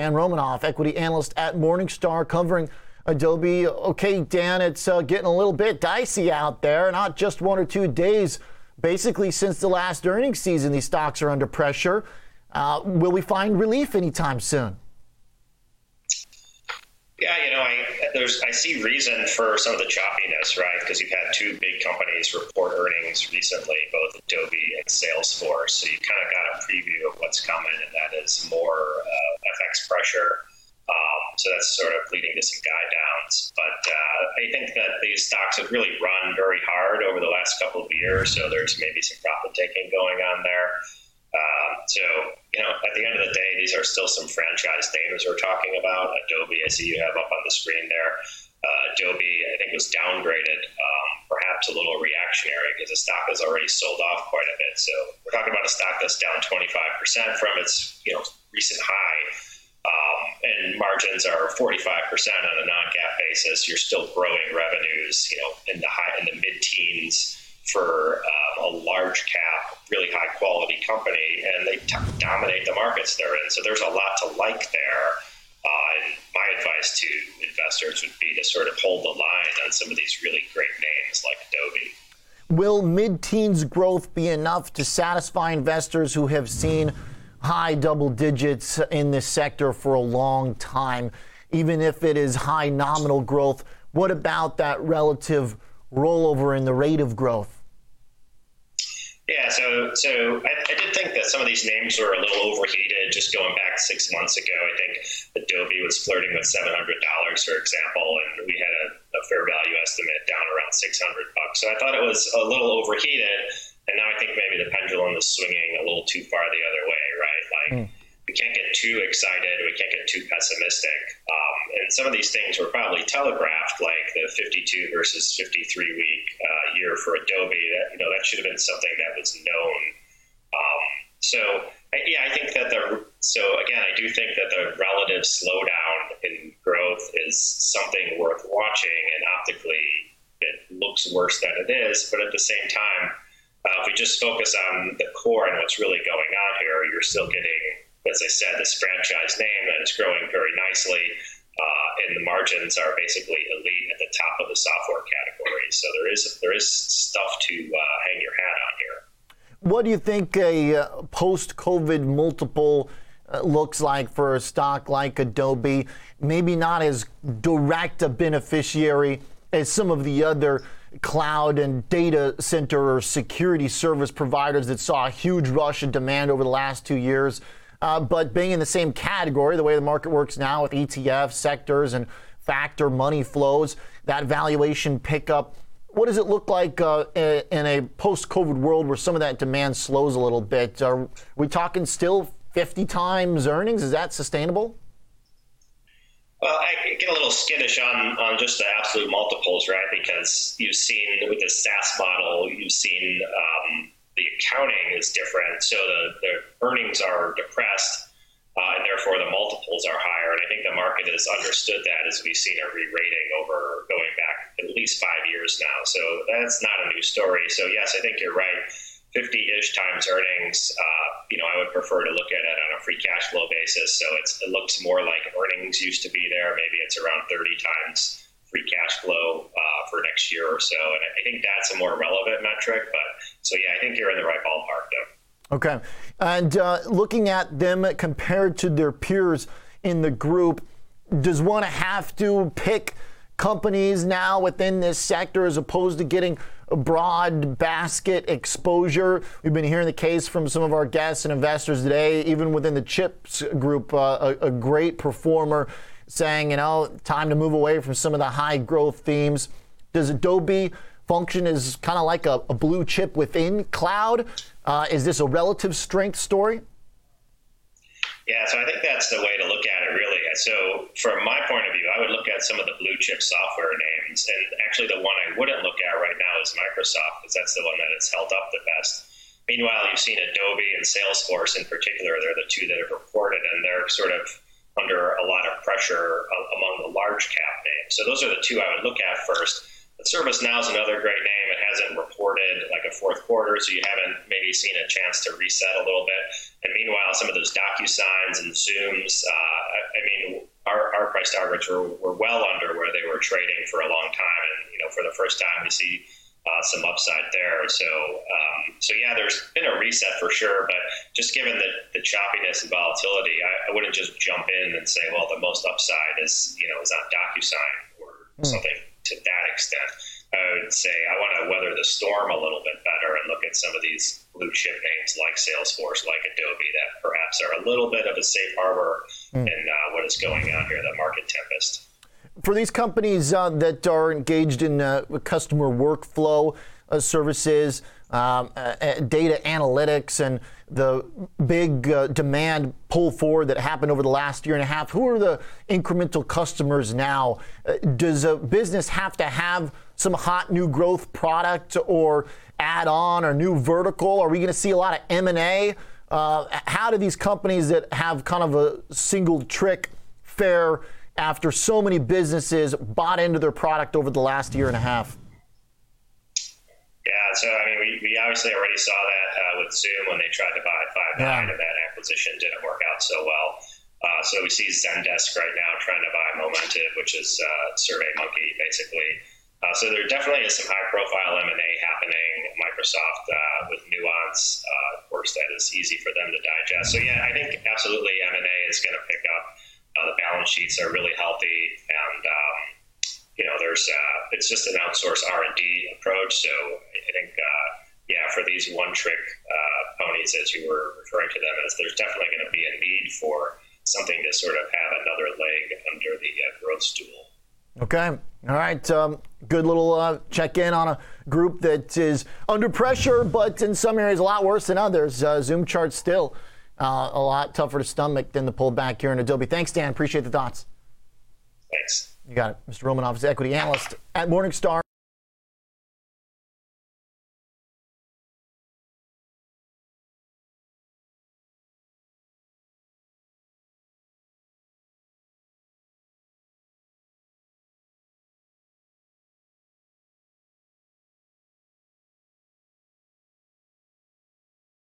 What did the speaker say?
Dan Romanoff, equity analyst at Morningstar, covering Adobe. Okay, Dan, it's uh, getting a little bit dicey out there. Not just one or two days. Basically, since the last earnings season, these stocks are under pressure. Uh, will we find relief anytime soon? Yeah, you know, I there's I see reason for some of the choppiness, right? Because you've had two big companies report earnings recently, both Adobe and Salesforce. So you kind of got a preview of what's coming, and that is more uh, FX pressure. Um, so that's sort of leading to some guide downs. But uh, I think that these stocks have really run very hard over the last couple of years. So there's maybe some profit taking going on there. Um, so, at the end of the day, these are still some franchise names we're talking about. Adobe, I see you have up on the screen there. Uh, Adobe, I think, was downgraded, um, perhaps a little reactionary because the stock has already sold off quite a bit. So we're talking about a stock that's down 25% from its, you know, recent high. Um, and margins are 45% on a non-GAAP basis. You're still growing revenues, you know, in the high in the mid-teens for um, a large cap, really high quality company, and they t- dominate the markets they're in. So there's a lot to like there. Uh, and my advice to investors would be to sort of hold the line on some of these really great names like Adobe. Will mid teens growth be enough to satisfy investors who have seen high double digits in this sector for a long time, even if it is high nominal growth? What about that relative rollover in the rate of growth? So so I, I, did think that some of these names were a little overheated. Just going back six months ago, I think Adobe was flirting with seven hundred dollars, for example, and we had a, a, fair value estimate down around six hundred bucks. So I thought it was a little overheated, and now I think maybe the pendulum is swinging a little too far the other way, right? Like. Mm we can't get too excited. We can't get too pessimistic. Some of these things were probably telegraphed, like the 52 versus 53 week uh, year for Adobe. That you know that should have been something that was known. Um, so yeah, I think that the so again, I do think that the relative slowdown in growth is something worth watching, and optically it looks worse than it is. But at the same time, uh, if we just focus on the core and what's really going on here, you're still getting as I said, this franchise name that is growing very nicely. Margins are basically elite at the top of the software category. So there is there is stuff to uh, hang your hat on here. What do you think a uh, post-COVID multiple uh, looks like for a stock like Adobe? Maybe not as direct a beneficiary as some of the other cloud and data center or security service providers that saw a huge rush in demand over the last two years. Uh, but being in the same category, the way the market works now with ETF sectors and factor money flows, that valuation pickup. What does it look like uh, in a post-COVID world where some of that demand slows a little bit? Are we talking still 50 times earnings? Is that sustainable? Well, I get a little skittish on, on just the absolute multiples, right? Because you've seen with the SaaS model, you've seen um, the accounting is different, so the, the earnings are depressed, uh, and therefore the multiples are higher. And I think the market has understood that as we've seen a re-rating over going back at least five years now. So that's not a new story. So yes, I think you're right. 50-ish times earnings. Uh, you know, I would prefer to look at it on a free cash flow basis. So it looks more like earnings used to be there. Maybe it's around 30 times free cash flow uh, for next year or so. And I think that's a more relevant metric. But so, yeah, I think you're in the right ballpark, though. Okay. And uh, looking at them compared to their peers in the group, does one have to pick companies now within this sector as opposed to getting a broad basket exposure? We've been hearing the case from some of our guests and investors today, even within the chips group, uh, a, a great performer saying, you know, time to move away from some of the high growth themes. Does Adobe function as kind of like a, a, blue chip within cloud? Uh, is this a relative strength story? Yeah, so I think that's the way to look at it, really. So, from my point of view, I would look at some of the blue chip software names. And actually, the one I wouldn't look at right now is Microsoft, because that's the one that has held up the best. Meanwhile, you've seen Adobe and Salesforce in particular, they're the two that have reported, and they're sort of under a lot of pressure among the large cap names. So those are the two I would look at first. ServiceNow is another great name. It hasn't reported like a fourth quarter, so you haven't maybe seen a chance to reset a little bit. And meanwhile, some of those DocuSigns and Zooms, uh, I mean, our, our price targets were, were well under where they were trading for a long time, and you know, for the first time, we see uh, some upside there. So, um, so yeah, there's been a reset for sure, but just given the, the choppiness and volatility, I, I, wouldn't just jump in and say, well, the most upside is you know is on DocuSign or mm. something to that extent. I would say I want to weather the storm a little bit better and look at some of these blue chip names like Salesforce, like Adobe, that perhaps are a little bit of a safe harbor mm. in uh, what is going on here, the market tempest. For these companies uh, that are engaged in uh, customer workflow uh, services, um, uh, uh, data analytics, and the big demand pull forward that happened over the last year and a half, who are the incremental customers now? does a business have to have some hot new growth product or add on or new vertical? Are we going to see a lot of M&A? Uh, how do these companies that have kind of a single trick fare after so many businesses bought into their product over the last year and a half? So I mean, we, we obviously already saw that uh, with Zoom when they tried to buy Five9, yeah. and that acquisition didn't work out so well. Uh, so we see Zendesk right now trying to buy Momentive, which is uh, SurveyMonkey, basically. Uh, so there definitely is some high-profile M&A happening. Microsoft uh, with Nuance, uh, of course, that is easy for them to digest. So yeah, I think absolutely M&A is going to pick up. Uh, the balance sheets are really healthy, and um, you know, there's uh, it's just an outsourced R&D approach. So I think yeah, for these one-trick ponies, as you were referring to them, as there's definitely going to be a need for something to sort of have another leg under the growth stool. Okay. All right. Um, good little uh, check in on a group that is under pressure, but in some areas a lot worse than others. Uh, Zoom charts still uh, a lot tougher to stomach than the pullback here in Adobe. Thanks, Dan. Appreciate the thoughts. Thanks. You got it. Mr. Romanoff is equity analyst at Morningstar.